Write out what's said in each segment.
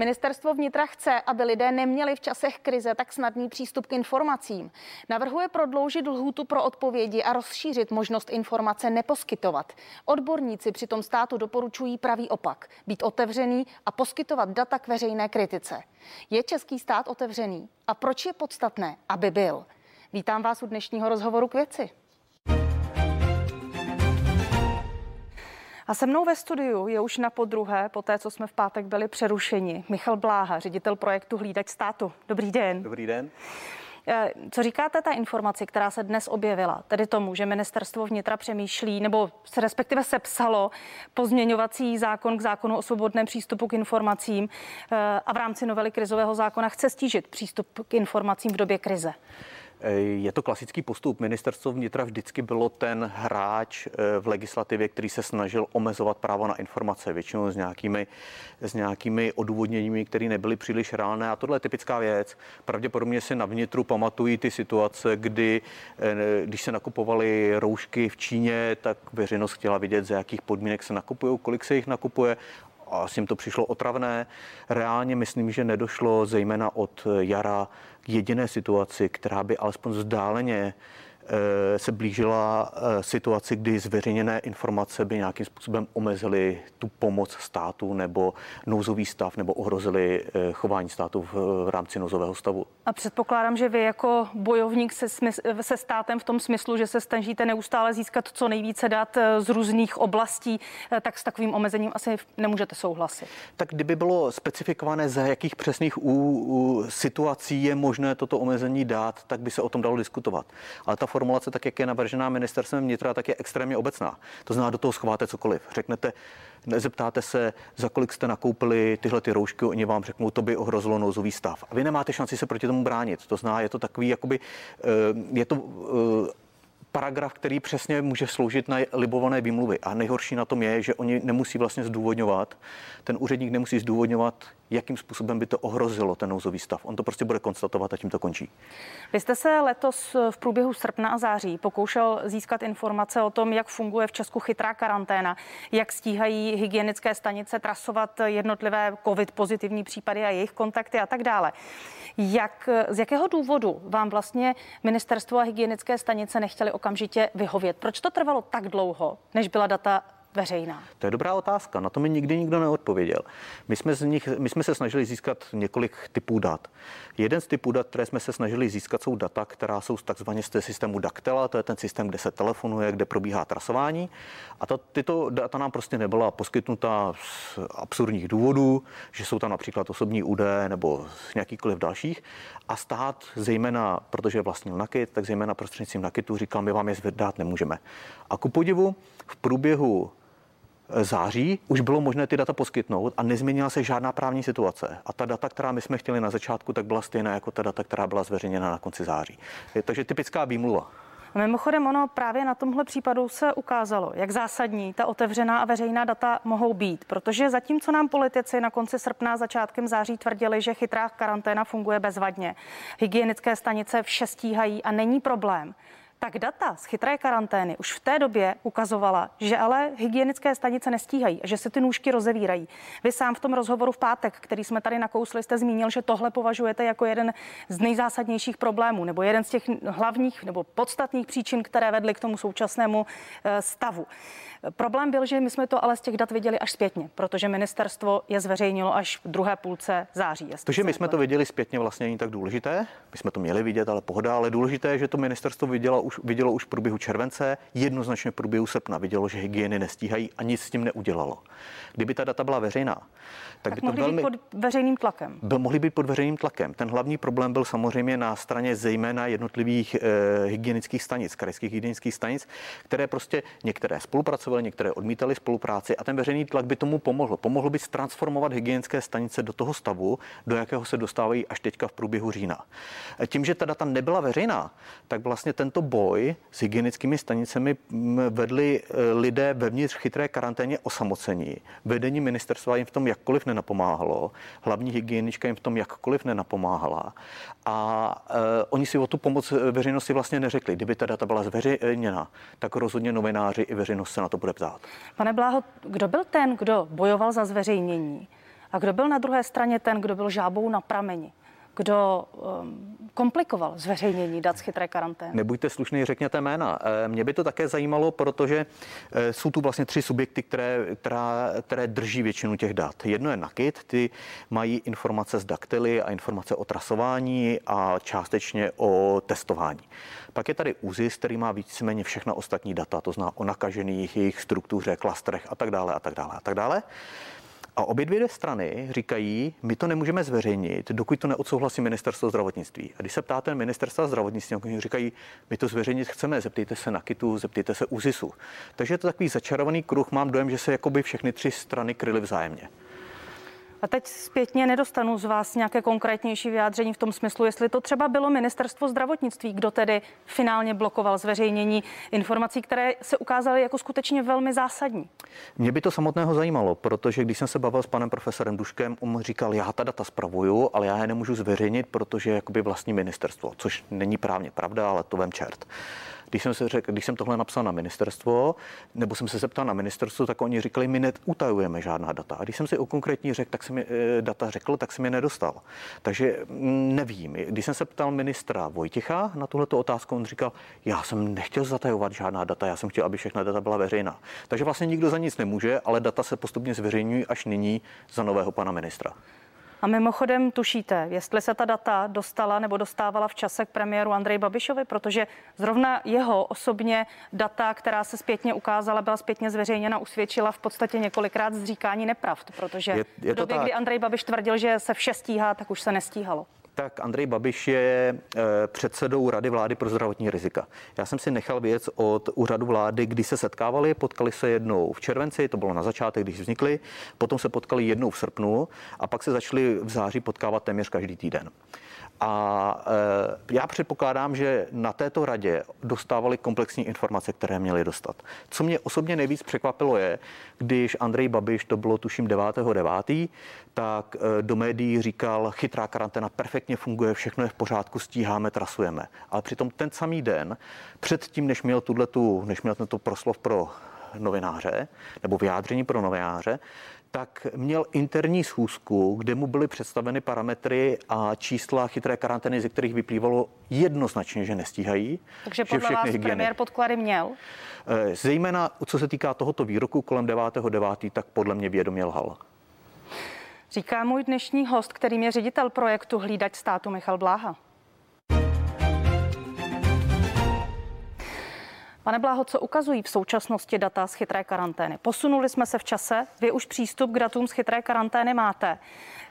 Ministerstvo vnitra chce, aby lidé neměli v časech krize tak snadný přístup k informacím. Navrhuje prodloužit lhůtu pro odpovědi a rozšířit možnost informace neposkytovat. Odborníci přitom státu doporučují pravý opak, být otevřený a poskytovat data k veřejné kritice. Je český stát otevřený? A proč je podstatné, aby byl? Vítám vás u dnešního rozhovoru k věci. A se mnou ve studiu je už na podruhé, po té, co jsme v pátek byli přerušeni, Michal Bláha, ředitel projektu Hlídač státu. Dobrý den. Dobrý den. Eh, co říkáte ta informaci, která se dnes objevila, tedy tomu, že ministerstvo vnitra přemýšlí, nebo se respektive sepsalo pozměňovací zákon k zákonu o svobodném přístupu k informacím eh, a v rámci novely krizového zákona chce stížit přístup k informacím v době krize? Eh, je to klasický postup. Ministerstvo vnitra vždycky bylo ten hráč eh, v legislativě, který se snažil omezovat právo na informace, většinou s nějakými, s nějakými odůvodněními, které nebyly příliš reálné. A tohle je typická věc. Pravděpodobně si na vnitru pamatují ty situace, kdy, eh, když se nakupovaly roušky v Číně, tak veřejnost chtěla vidět, za jakých podmínek se nakupují, kolik se jich nakupuje asi jim to přišlo otravné. Reálně myslím, že nedošlo zejména od jara k jediné situaci, která by alespoň vzdáleně Eh, se blížila eh, situaci, kdy zveřejněné informace by nějakým způsobem omezily tu pomoc státu nebo nouzový stav nebo ohrozily eh, chování státu v, rámci nouzového stavu. A předpokládám, že vy jako bojovník se, se státem v tom smyslu, že se snažíte neustále získat co nejvíce dat z různých oblastí, tak s takovým omezením asi nemůžete souhlasit. Tak kdyby bylo specifikované, za jakých přesných u, u situací je možné toto omezení dát, tak by se o tom dalo diskutovat. Ale ta formulace, tak jak je navržená ministerstvem vnitra, tak je extrémně obecná. To znamená, do toho schováte cokoliv. Řeknete, nezeptáte se, za kolik jste nakoupili tyhle ty roušky, oni vám řeknou, to by ohrozilo nouzový stav. A vy nemáte šanci se proti tomu bránit. To znamená, je to takový, jakoby, eh, je to eh, paragraf, který přesně může sloužit na libované výmluvy. A nejhorší na tom je, že oni nemusí vlastně zdůvodňovat, ten úředník nemusí zdůvodňovat, jakým způsobem by to ohrozilo ten nouzový stav. On to prostě bude konstatovat a tím to končí. Vy jste se letos v průběhu srpna a září pokoušel získat informace o tom, jak funguje v Česku chytrá karanténa, jak stíhají hygienické stanice trasovat jednotlivé covid pozitivní případy a jejich kontakty a tak dále. Jak, z jakého důvodu vám vlastně ministerstvo a hygienické stanice nechtěli okamžitě vyhovět? Proč to trvalo tak dlouho, než byla data veřejná? To je dobrá otázka, na to mi nikdy nikdo neodpověděl. My jsme, z nich, my jsme se snažili získat několik typů dat. Jeden z typů dat, které jsme se snažili získat, jsou data, která jsou takzvaně z systému Dactela, to je ten systém, kde se telefonuje, kde probíhá trasování. A ta, tyto data nám prostě nebyla poskytnuta z absurdních důvodů, že jsou tam například osobní údaje nebo z nějakýkoliv dalších. A stát, zejména protože vlastnil nakit, tak zejména prostřednictvím nakitu říkal, my vám je dát nemůžeme. A ku podivu v průběhu září už bylo možné ty data poskytnout a nezměnila se žádná právní situace. A ta data, která my jsme chtěli na začátku, tak byla stejná jako ta data, která byla zveřejněna na konci září. Takže typická výmluva. A mimochodem, ono právě na tomhle případu se ukázalo, jak zásadní ta otevřená a veřejná data mohou být, protože zatímco nám politici na konci srpna začátkem září tvrdili, že chytrá karanténa funguje bezvadně, hygienické stanice vše stíhají a není problém, tak data z chytré karantény už v té době ukazovala, že ale hygienické stanice nestíhají a že se ty nůžky rozevírají. Vy sám v tom rozhovoru v pátek, který jsme tady nakousli, jste zmínil, že tohle považujete jako jeden z nejzásadnějších problémů nebo jeden z těch hlavních nebo podstatných příčin, které vedly k tomu současnému eh, stavu. Problém byl, že my jsme to ale z těch dat viděli až zpětně, protože ministerstvo je zveřejnilo až v druhé půlce září. To, že my jsme to viděli zpětně, vlastně není tak důležité. My jsme to měli vidět, ale pohoda, ale důležité je, že to ministerstvo vidělo už, vidělo už v průběhu července, jednoznačně v průběhu srpna vidělo, že hygieny nestíhají a nic s tím neudělalo. Kdyby ta data byla veřejná, tak, tak by to mohli velmi... být pod veřejným tlakem. Byl, mohli být pod veřejným tlakem. Ten hlavní problém byl samozřejmě na straně zejména jednotlivých e, hygienických stanic, krajských hygienických stanic, které prostě některé spolupracovaly, některé odmítaly spolupráci a ten veřejný tlak by tomu pomohl. Pomohl by transformovat hygienické stanice do toho stavu, do jakého se dostávají až teďka v průběhu října. Tím, že ta data nebyla veřejná, tak vlastně tento boj s hygienickými stanicemi vedli eh, lidé vevnitř chytré karanténě osamocení. Vedení ministerstva jim v tom jakkoliv nenapomáhalo, hlavní hygienička jim v tom jakkoliv nenapomáhala a e, oni si o tu pomoc veřejnosti vlastně neřekli. Kdyby ta data byla zveřejněna, tak rozhodně novináři i veřejnost se na to bude ptát. Pane Bláho, kdo byl ten, kdo bojoval za zveřejnění? A kdo byl na druhé straně ten, kdo byl žábou na prameni? Kdo um, komplikoval zveřejnění dat z chytré karantény? Nebuďte slušný, řekněte jména. Eh, mě by to také zajímalo, protože eh, jsou tu vlastně tři subjekty, které, která, které drží většinu těch dat. Jedno je Nakit, ty mají informace z daktily a informace o trasování a částečně o testování. Pak je tady ÚZIS, který má víceméně všechna ostatní data, to zná o nakažených, jejich struktuře, klastrech a tak dále a tak dále a tak dále. A obě dvě strany říkají, my to nemůžeme zveřejnit, dokud to neodsouhlasí ministerstvo zdravotnictví. A když se ptáte ministerstva zdravotnictví, oni říkají, my to zveřejnit chceme, zeptejte se na KITu, zeptejte se ÚZISu. Takže je to takový začarovaný kruh, mám dojem, že se jakoby všechny tři strany kryly vzájemně. A teď zpětně nedostanu z vás nějaké konkrétnější vyjádření v tom smyslu, jestli to třeba bylo ministerstvo zdravotnictví, kdo tedy finálně blokoval zveřejnění informací, které se ukázaly jako skutečně velmi zásadní. Mě by to samotného zajímalo, protože když jsem se bavil s panem profesorem Duškem, on říkal, já ta data spravuju, ale já je nemůžu zveřejnit, protože jakoby vlastní ministerstvo, což není právně pravda, ale to vem čert. Když jsem, se řekl, když jsem tohle napsal na ministerstvo, nebo jsem se zeptal na ministerstvo, tak oni říkali, my neutajujeme žádná data. A když jsem si o konkrétní řek, tak jsem mi e, data řekl, tak jsem je nedostal. Takže mm, nevím. Když jsem se ptal ministra Vojticha na tuhleto otázku, on říkal, já jsem nechtěl zatajovat žádná data, já jsem chtěl, aby všechna data byla veřejná. Takže vlastně nikdo za nic nemůže, ale data se postupně zveřejňují až nyní za nového pana ministra. A mimochodem tušíte, jestli se ta data dostala nebo dostávala v čase k premiéru Andrej Babišovi, protože zrovna jeho osobně data, která se zpětně ukázala, byla zpětně zveřejněna, usvědčila v podstatě několikrát zříkání nepravd, protože je, je v době, tak. kdy Andrej Babiš tvrdil, že se vše stíhá, tak už se nestíhalo tak Andrej Babiš je eh, předsedou Rady vlády pro zdravotní rizika. Já jsem si nechal věc od úřadu vlády, kdy se setkávali, potkali se jednou v červenci, to bylo na začátek, když vznikli, potom se potkali jednou v srpnu a pak se začali v září potkávat téměř každý týden. A e, já předpokládám, že na této radě dostávali komplexní informace, které měli dostat. Co mě osobně nejvíc překvapilo je, když Andrej Babiš, to bylo tuším 9.9., tak e, do médií říkal, chytrá karanténa perfektně funguje, všechno je v pořádku, stíháme, trasujeme. Ale přitom ten samý den, předtím, než měl tuto, než měl tento proslov pro novináře, nebo vyjádření pro novináře, tak měl interní schůzku, kde mu byly představeny parametry a čísla chytré karantény, ze kterých vyplývalo jednoznačně, že nestíhají. Takže podle že vás hygieny. premiér podklady měl? Eh, zejména, co se týká tohoto výroku kolem 9.9., tak podle mě vědomě lhal. Říká můj dnešní host, kterým je ředitel projektu Hlídač státu Michal Bláha. Pane Bláho, co ukazují v současnosti data z chytré karantény? Posunuli jsme se v čase, vy už přístup k datům z chytré karantény máte.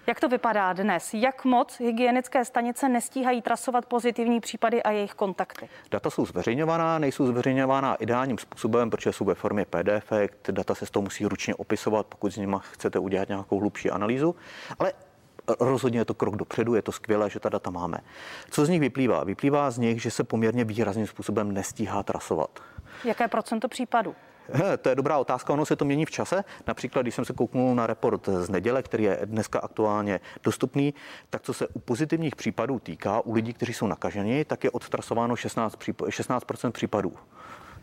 Jak to vypadá dnes? Jak moc hygienické stanice nestíhají trasovat pozitivní případy a jejich kontakty? Data jsou zveřejňovaná, nejsou zveřejňována ideálním způsobem, protože jsou ve formě PDF. Data se z toho musí ručně opisovat, pokud s nimi chcete udělat nějakou hlubší analýzu. Ale rozhodně je to krok dopředu, je to skvělé, že ta data máme. Co z nich vyplývá? Vyplývá z nich, že se poměrně výrazným způsobem nestíhá trasovat. Jaké procento případů? He, to je dobrá otázka, ono se to mění v čase. Například, když jsem se kouknul na report z neděle, který je dneska aktuálně dostupný, tak co se u pozitivních případů týká, u lidí, kteří jsou nakaženi, tak je odtrasováno 16, 16% případů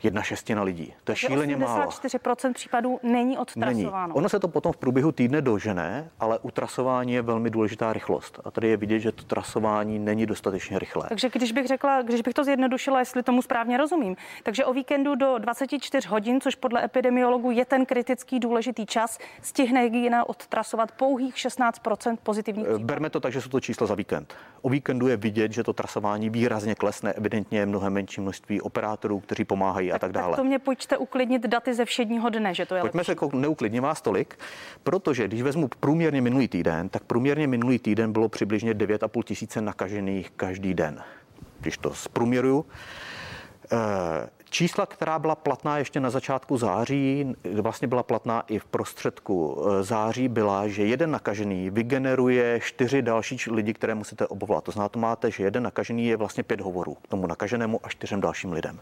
jedna šestina lidí. To je šíleně málo. 84% případů není odtrasováno. Není. Ono se to potom v průběhu týdne dožene, ale u trasování je velmi důležitá rychlost. A tady je vidět, že to trasování není dostatečně rychlé. Takže když bych řekla, když bych to zjednodušila, jestli tomu správně rozumím, takže o víkendu do 24 hodin, což podle epidemiologů je ten kritický důležitý čas, stihne hygiena odtrasovat pouhých 16% pozitivních případů. Berme to tak, že jsou to čísla za víkend. O víkendu je vidět, že to trasování výrazně klesne, evidentně je mnohem menší množství operátorů, kteří pomáhají a tak dále. Tak to mě pojďte uklidnit daty ze všedního dne, že to je Pojďme lepší. se, neuklidně vás tolik, protože když vezmu průměrně minulý týden, tak průměrně minulý týden bylo přibližně 9,5 tisíce nakažených každý den. Když to zprůměruju, eh, Čísla, která byla platná ještě na začátku září, vlastně byla platná i v prostředku eh, září, byla, že jeden nakažený vygeneruje čtyři další lidi, které musíte obvolat. To znamená, to máte, že jeden nakažený je vlastně pět hovorů k tomu nakaženému a čtyřem dalším lidem.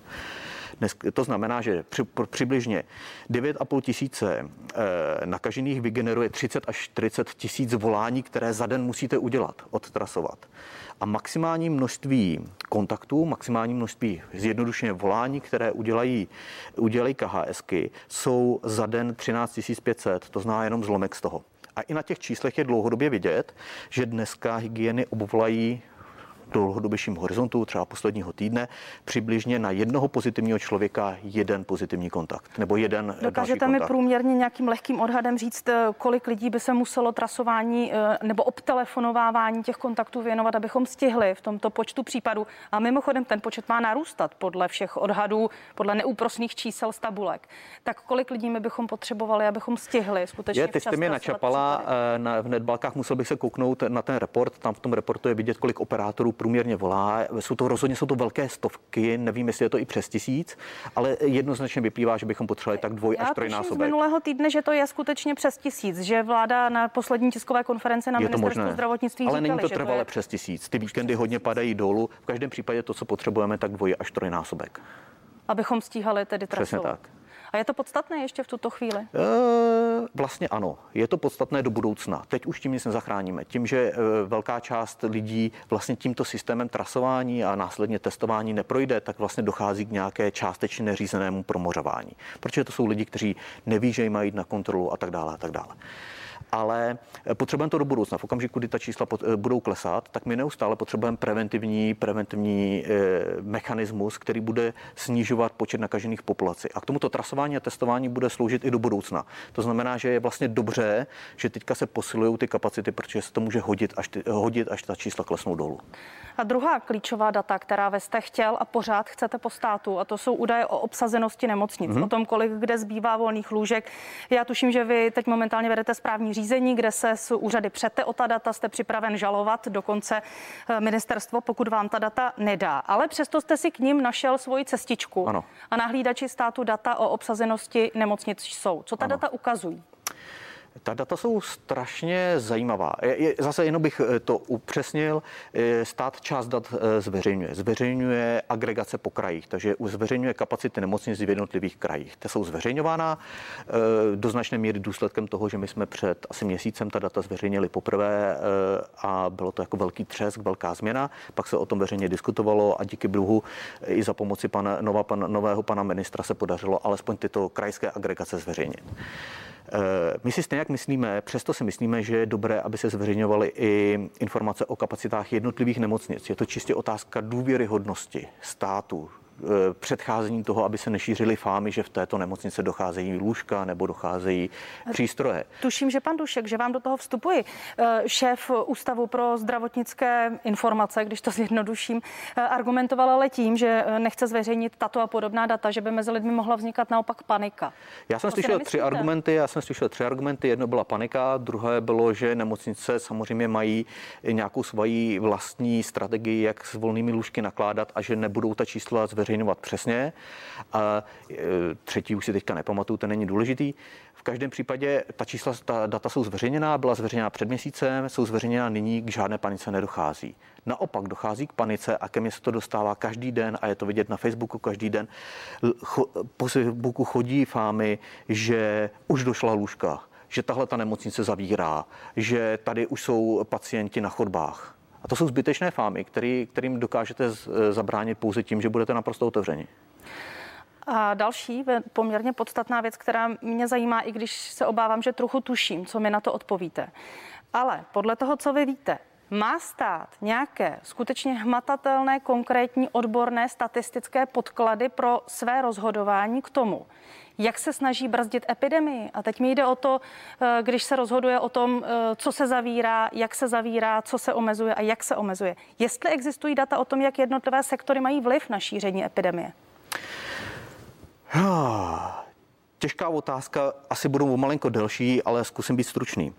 Dnes, to znamená, že při, přibližně 9,5 tisíce e, nakažených vygeneruje 30 až 40 tisíc volání, které za den musíte udělat, odtrasovat. A maximální množství kontaktů, maximální množství zjednodušeně volání, které udělají, udělají KHSky, jsou za den 13 500, to zná jenom zlomek z toho. A i na těch číslech je dlouhodobě vidět, že dneska hygieny obvolají dlouhodobějším horizontu, třeba posledního týdne, přibližně na jednoho pozitivního člověka jeden pozitivní kontakt nebo jeden Dokážete mi průměrně nějakým lehkým odhadem říct, eh, kolik lidí by se muselo trasování eh, nebo obtelefonovávání těch kontaktů věnovat, abychom stihli v tomto počtu případů. A mimochodem ten počet má narůstat podle všech odhadů, podle neúprosných čísel z tabulek. Tak kolik lidí my bychom potřebovali, abychom stihli skutečně Je, teď jste mě načapala eh, na, v netbalkách, musel bych se kouknout na ten report. Tam v tom reportu je vidět, kolik operátorů průměrně volá. Jsou to rozhodně jsou to velké stovky, nevím, jestli je to i přes tisíc, ale jednoznačně vyplývá, že bychom potřebovali tak dvoj Já až trojnásobek. z minulého týdne, že to je skutečně přes tisíc, že vláda na poslední tiskové konferenci na je ministerstvu zdravotnictví Ale říkali, není to trvale to je... přes tisíc. Ty víkendy hodně padají dolů. V každém případě to, co potřebujeme, tak dvoj až trojnásobek. Abychom stíhali tedy trasou. Přesně tak. A je to podstatné ještě v tuto chvíli? E, vlastně ano. Je to podstatné do budoucna. Teď už tím nic nezachráníme. Tím, že e, velká část lidí vlastně tímto systémem trasování a následně testování neprojde, tak vlastně dochází k nějaké částečně neřízenému promořování. Protože to jsou lidi, kteří neví, že mají jít na kontrolu a tak dále a tak dále ale potřebujeme to do budoucna. V okamžiku, kdy ta čísla eh, budou klesat, tak my neustále potřebujeme preventivní, preventivní eh, mechanismus, který bude snižovat počet nakažených populací. A k tomuto trasování a testování bude sloužit i do budoucna. To znamená, že je vlastně dobře, že teďka se posilují ty kapacity, protože se to může hodit, až, ty, hodit, až ta čísla klesnou dolů. A druhá klíčová data, která vy jste chtěl a pořád chcete po státu, a to jsou údaje o obsazenosti nemocnic, mm-hmm. o tom, kolik kde zbývá volných lůžek. Já tuším, že vy teď momentálně vedete správní řízení, kde se s úřady přete o ta data, jste připraven žalovat dokonce eh, ministerstvo, pokud vám ta data nedá. Ale přesto jste si k ním našel svoji cestičku. Ano. A na hlídači státu data o obsazenosti nemocnic jsou. Co ta ano. data ukazují? Ta data jsou strašně zajímavá. Zase jenom bych eh, to upřesnil. Eh, stát část dat eh, zveřejňuje. Zveřejňuje agregace po krajích, takže zveřejňuje kapacity nemocnic v jednotlivých krajích. Ta jsou zveřejňována do značné míry důsledkem toho, že my jsme před asi měsícem ta data zveřejnili poprvé a bylo to jako velký třesk, velká změna. Pak se o tom veřejně diskutovalo a díky bohu i za pomoci pana, nova, pan, nového pana ministra se podařilo alespoň tyto krajské agregace zveřejnit. Eh, my si stejně jak myslíme, přesto si myslíme, že je dobré, aby se zveřejňovaly i informace o kapacitách jednotlivých nemocnic. Je to čistě otázka důvěryhodnosti státu, předcházení toho, aby se nešířily fámy, že v této nemocnici docházejí lůžka nebo docházejí přístroje. Tuším, že pan Dušek, že vám do toho vstupuji. Eh, šéf Ústavu pro zdravotnické informace, když to zjednoduším, eh, argumentoval ale tím, že nechce zveřejnit tato a podobná data, že by mezi lidmi mohla vznikat naopak panika. Já jsem to slyšel tři argumenty, já jsem slyšel tři argumenty. Jedno byla panika, druhé bylo, že nemocnice samozřejmě mají nějakou svoji vlastní strategii, jak s volnými lůžky nakládat a že nebudou ta čísla zveřejňovat zveřejňovat přesně. A e, třetí už si teďka nepamatuju, ten není důležitý. V každém případě ta čísla, ta data jsou zveřejněná, byla zveřejněna před měsícem, jsou zveřejněna nyní, k žádné panice nedochází. Naopak dochází k panice a ke mně se to dostává každý den a je to vidět na Facebooku každý den. Po Facebooku chodí fámy, že už došla lůžka, že tahle ta nemocnice zavírá, že tady už jsou pacienti na chodbách. A to jsou zbytečné fámy, který, kterým dokážete zabránit pouze tím, že budete naprosto otevřeni. A další poměrně podstatná věc, která mě zajímá, i když se obávám, že trochu tuším, co mi na to odpovíte. Ale podle toho, co vy víte, má stát nějaké skutečně hmatatelné, konkrétní, odborné statistické podklady pro své rozhodování k tomu, jak se snaží brzdit epidemii. A teď mi jde o to, eh, když se rozhoduje o tom, eh, co se zavírá, jak se zavírá, co se omezuje a jak se omezuje. Jestli existují data o tom, jak jednotlivé sektory mají vliv na šíření epidemie? Těžká otázka, asi budou malinko delší, ale zkusím být stručný.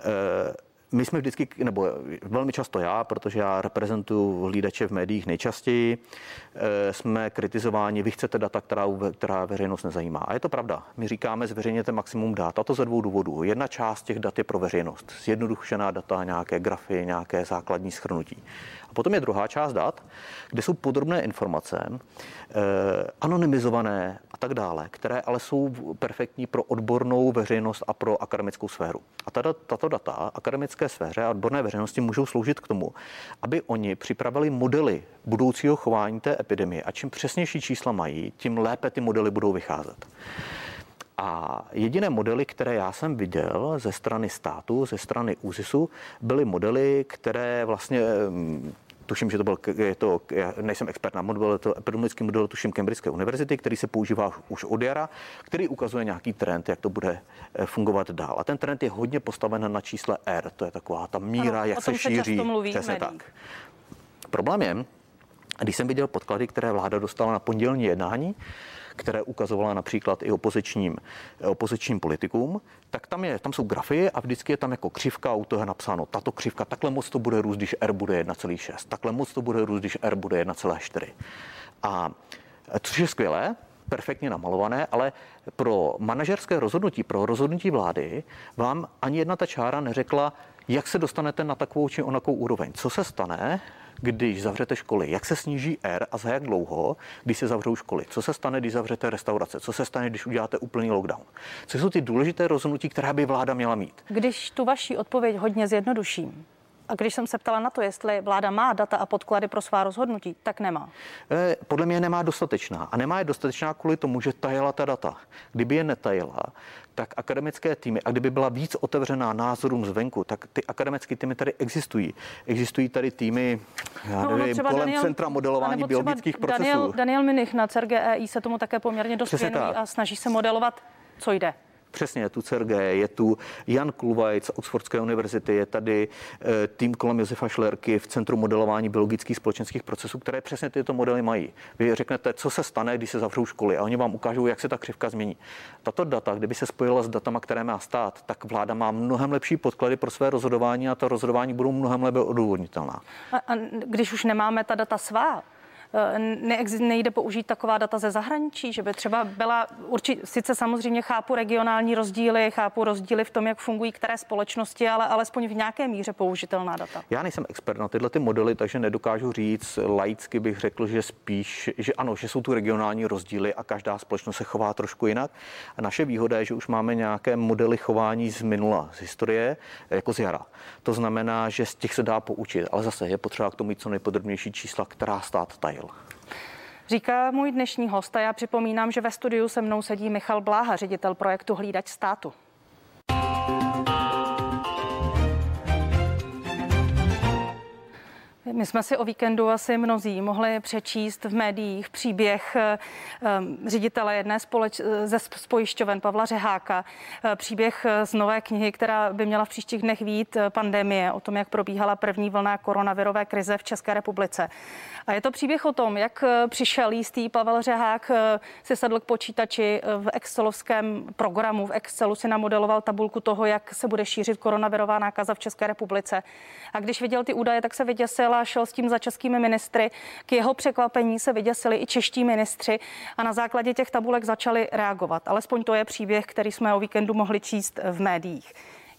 Eh, my jsme vždycky, nebo velmi často já, protože já reprezentuju hlídače v médiích nejčastěji, eh, jsme kritizováni, vy chcete data, která, která veřejnost nezajímá. A je to pravda. My říkáme, zveřejněte maximum dat. A to ze dvou důvodů. Jedna část těch dat je pro veřejnost. Zjednodušená data, nějaké grafy, nějaké základní schrnutí. A potom je druhá část dat, kde jsou podrobné informace, eh, anonymizované tak dále, které ale jsou perfektní pro odbornou veřejnost a pro akademickou sféru. A tato, tato data akademické sféře a odborné veřejnosti můžou sloužit k tomu, aby oni připravili modely budoucího chování té epidemie. A čím přesnější čísla mají, tím lépe ty modely budou vycházet. A jediné modely, které já jsem viděl ze strany státu, ze strany ÚZISu, byly modely, které vlastně tuším, že to byl, je to, já nejsem expert na model, to epidemiologický model, tuším Cambridgeské univerzity, který se používá už od jara, který ukazuje nějaký trend, jak to bude eh, fungovat dál. A ten trend je hodně postaven na čísle R, to je taková ta míra, ano, jak se šíří. Se mluví Přesně tak. Problém je, když jsem viděl podklady, které vláda dostala na pondělní jednání, které ukazovala například i opozičním, opozičním politikům, tak tam, je, tam jsou grafy a vždycky je tam jako křivka, u toho je napsáno, tato křivka, takhle moc to bude růst, když R bude 1,6, takhle moc to bude růst, když R bude 1,4. A což je skvělé, perfektně namalované, ale pro manažerské rozhodnutí, pro rozhodnutí vlády vám ani jedna ta čára neřekla, jak se dostanete na takovou či onakou úroveň. Co se stane, když zavřete školy, jak se sníží R a za jak dlouho, když se zavřou školy, co se stane, když zavřete restaurace, co se stane, když uděláte úplný lockdown. Co jsou ty důležité rozhodnutí, která by vláda měla mít? Když tu vaši odpověď hodně zjednoduším, a když jsem se ptala na to, jestli vláda má data a podklady pro svá rozhodnutí, tak nemá. Eh, podle mě nemá dostatečná. A nemá je dostatečná kvůli tomu, že tajila ta data. Kdyby je netajila, tak akademické týmy, a kdyby byla víc otevřená názorům zvenku, tak ty akademické týmy tady existují. Existují tady týmy, já no, nevím, kolem Daniel, Centra modelování biologických procesů. Daniel, Daniel Minich na CERGEI se tomu také poměrně dost věnují a snaží se modelovat, co jde. Přesně, je tu Sergej, je tu Jan Kulvajc z Oxfordské univerzity, je tady e, tým kolem Josefa Šlerky v Centru modelování biologických společenských procesů, které přesně tyto modely mají. Vy řeknete, co se stane, když se zavřou školy a oni vám ukážou, jak se ta křivka změní. Tato data, kdyby se spojila s datama, které má stát, tak vláda má mnohem lepší podklady pro své rozhodování a to rozhodování budou mnohem lépe odůvodnitelná. A, a když už nemáme ta data svá, Eh, ne, nejde použít taková data ze zahraničí, že by třeba byla určitě, sice samozřejmě chápu regionální rozdíly, chápu rozdíly v tom, jak fungují které společnosti, ale alespoň v nějaké míře použitelná data. Já nejsem expert na tyhle ty modely, takže nedokážu říct, laicky bych řekl, že spíš, že ano, že jsou tu regionální rozdíly a každá společnost se chová trošku jinak. A naše výhoda je, že už máme nějaké modely chování z minula, z historie, jako z jara. To znamená, že z těch se dá poučit, ale zase je potřeba k tomu mít co nejpodrobnější čísla, která stát tajil byl. Říká můj dnešní host a já připomínám, že ve studiu se mnou sedí Michal Bláha, ředitel projektu Hlídač státu. My jsme si o víkendu asi mnozí mohli přečíst v médiích příběh eh, eh, ředitele jedné společ, ze spojišťoven Pavla Řeháka, eh, příběh z nové knihy, která by měla v příštích dnech vít pandemie, o tom, jak probíhala první vlna koronavirové krize v České republice. A je to příběh o tom, jak přišel jistý Pavel Řehák, si sedl k počítači v Excelovském programu, v Excelu si namodeloval tabulku toho, jak se bude šířit koronavirová nákaza v České republice. A když viděl ty údaje, tak se vyděsil a šel s tím za českými ministry. K jeho překvapení se vyděsili i čeští ministři a na základě těch tabulek začali reagovat. Alespoň to je příběh, který jsme o víkendu mohli číst v médiích.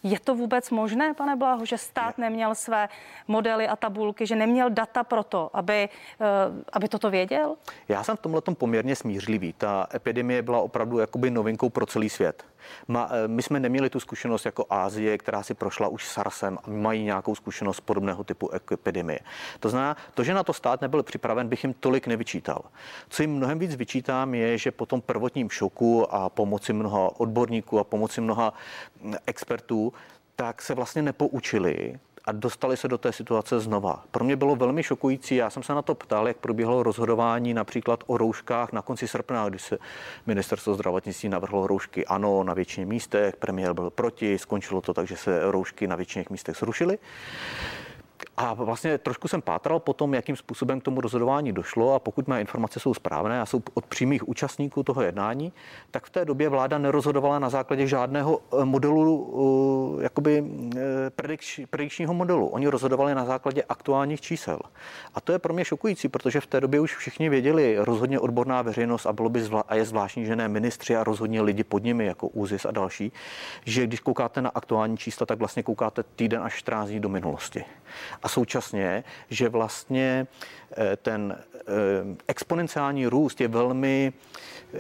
Je to vůbec možné, pane Bláho, že stát neměl své modely a tabulky, že neměl data pro to, aby, eh, aby toto věděl? Já jsem v tomhle poměrně smířlivý. Ta epidemie byla opravdu jakoby novinkou pro celý svět. Ma, eh, my jsme neměli tu zkušenost jako Ázie, která si prošla už SARSem a mají nějakou zkušenost podobného typu epidemie. To znamená, to, že na to stát nebyl připraven, bych jim tolik nevyčítal. Co jim mnohem víc vyčítám, je, že po tom prvotním šoku a pomoci mnoha odborníků a pomoci mnoha mm, expertů, tak se vlastně nepoučili a dostali se do té situace znova. Pro mě bylo velmi šokující, já jsem se na to ptal, jak probíhalo rozhodování například o rouškách na konci srpna, kdy se ministerstvo zdravotnictví navrhlo roušky ano na většině místech, premiér byl proti, skončilo to tak, že se roušky na většině místech zrušily. A vlastně trošku jsem pátral po tom, jakým způsobem k tomu rozhodování došlo a pokud mé informace jsou správné a jsou od přímých účastníků toho jednání, tak v té době vláda nerozhodovala na základě žádného eh, modelu, eh, jakoby eh, predikčního modelu. Oni rozhodovali na základě aktuálních čísel. A to je pro mě šokující, protože v té době už všichni věděli, rozhodně odborná veřejnost a bylo by zvla- a je zvláštní, že ne ministři a rozhodně lidi pod nimi, jako ÚZIS a další, že když koukáte na aktuální čísla, tak vlastně koukáte týden až 14 dní do minulosti a současně, že vlastně eh, ten eh, exponenciální růst je velmi, eh,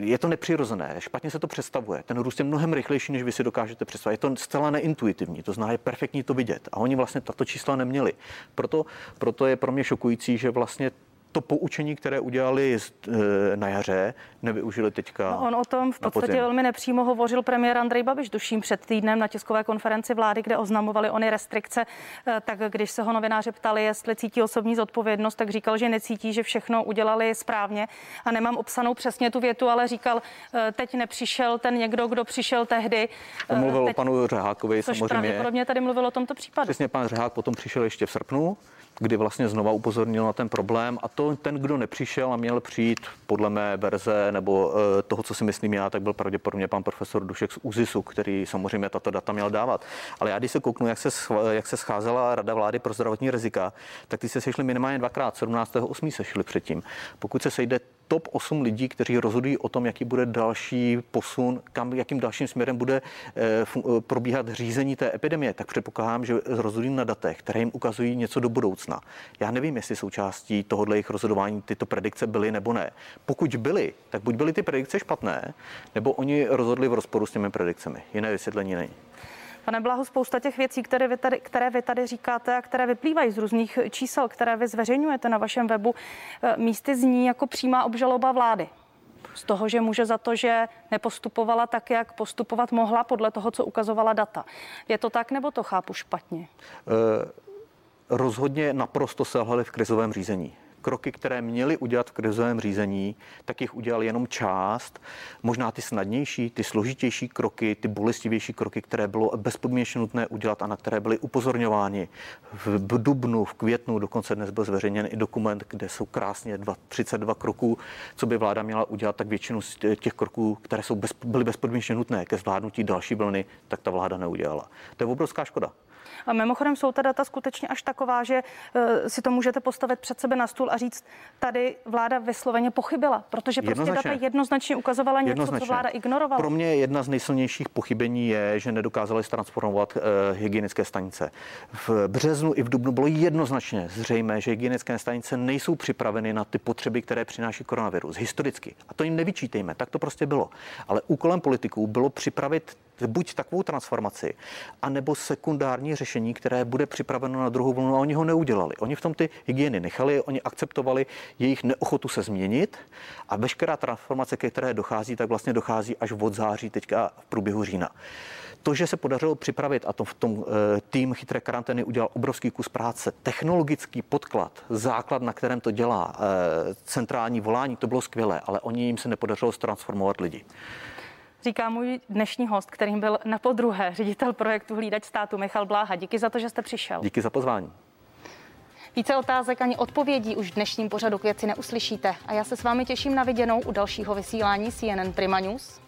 je to nepřirozené, špatně se to představuje. Ten růst je mnohem rychlejší, než vy si dokážete představit. Je to zcela neintuitivní, to znamená, je perfektní to vidět. A oni vlastně tato čísla neměli. Proto, proto je pro mě šokující, že vlastně to poučení, které udělali e, na jaře, nevyužili teďka. No on o tom v podstatě velmi nepřímo hovořil premiér Andrej Babiš, duším před týdnem na tiskové konferenci vlády, kde oznamovali ony restrikce. E, tak když se ho novináři ptali, jestli cítí osobní zodpovědnost, tak říkal, že necítí, že všechno udělali správně. A nemám obsanou přesně tu větu, ale říkal, e, teď nepřišel ten někdo, kdo přišel tehdy. Mluvil teď, o panu Řehákovi samozřejmě. pravděpodobně tady mluvil o tomto případu. Přesně pan Řehák potom přišel ještě v srpnu kdy vlastně znova upozornil na ten problém a to ten, kdo nepřišel a měl přijít podle mé verze nebo eh, toho, co si myslím já, tak byl pravděpodobně pan profesor Dušek z UZISu, který samozřejmě tato data měl dávat. Ale já když se kouknu, jak se, jak se scházela Rada vlády pro zdravotní rizika, tak ty se sešli minimálně dvakrát, 17.8. sešli předtím. Pokud se sejde top 8 lidí, kteří rozhodují o tom, jaký bude další posun, kam, jakým dalším směrem bude eh, eh, probíhat řízení té epidemie, tak předpokládám, že rozhodují na datech, které jim ukazují něco do budoucna. Já nevím, jestli součástí tohohle jejich rozhodování tyto predikce byly nebo ne. Pokud byly, tak buď byly ty predikce špatné, nebo oni rozhodli v rozporu s těmi predikcemi. Jiné vysvětlení není. Pane Blahu, spousta těch věcí, které vy, tady, které vy tady říkáte a které vyplývají z různých čísel, které vy zveřejňujete na vašem webu, eh, místy zní jako přímá obžaloba vlády. Z toho, že může za to, že nepostupovala tak, jak postupovat mohla podle toho, co ukazovala data. Je to tak, nebo to chápu špatně? E, rozhodně naprosto selhali v krizovém řízení kroky, které měli udělat v krizovém řízení, tak jich udělal jenom část. Možná ty snadnější, ty složitější kroky, ty bolestivější kroky, které bylo bezpodmínečně nutné udělat a na které byly upozorňováni. V dubnu, v květnu, dokonce dnes byl zveřejněn i dokument, kde jsou krásně 32 kroků, co by vláda měla udělat, tak většinu z těch kroků, které jsou bez, byly bezpodmínečně nutné ke zvládnutí další vlny, tak ta vláda neudělala. To je obrovská škoda. A mimochodem jsou ta data skutečně až taková, že uh, si to můžete postavit před sebe na stůl a říct, tady vláda vysloveně pochybila, protože prostě jednoznačně. data jednoznačně ukazovala něco, jednoznačně. co vláda ignorovala. Pro mě jedna z nejsilnějších pochybení je, že nedokázali transformovat uh, hygienické stanice. V březnu i v dubnu bylo jednoznačně zřejmé, že hygienické stanice nejsou připraveny na ty potřeby, které přináší koronavirus historicky. A to jim nevyčítejme, tak to prostě bylo. Ale úkolem politiků bylo připravit buď takovou transformaci, anebo sekundární řešení, které bude připraveno na druhou vlnu a oni ho neudělali. Oni v tom ty hygieny nechali, oni akceptovali jejich neochotu se změnit a veškerá transformace, ke které dochází, tak vlastně dochází až od září teďka v průběhu října. To, že se podařilo připravit a to v tom e, tým chytré karantény udělal obrovský kus práce, technologický podklad, základ, na kterém to dělá, e, centrální volání, to bylo skvělé, ale oni jim se nepodařilo transformovat lidi říká můj dnešní host, kterým byl na podruhé ředitel projektu Hlídač státu Michal Bláha. Díky za to, že jste přišel. Díky za pozvání. Více otázek ani odpovědí už v dnešním pořadu k věci neuslyšíte. A já se s vámi těším na viděnou u dalšího vysílání CNN Prima News.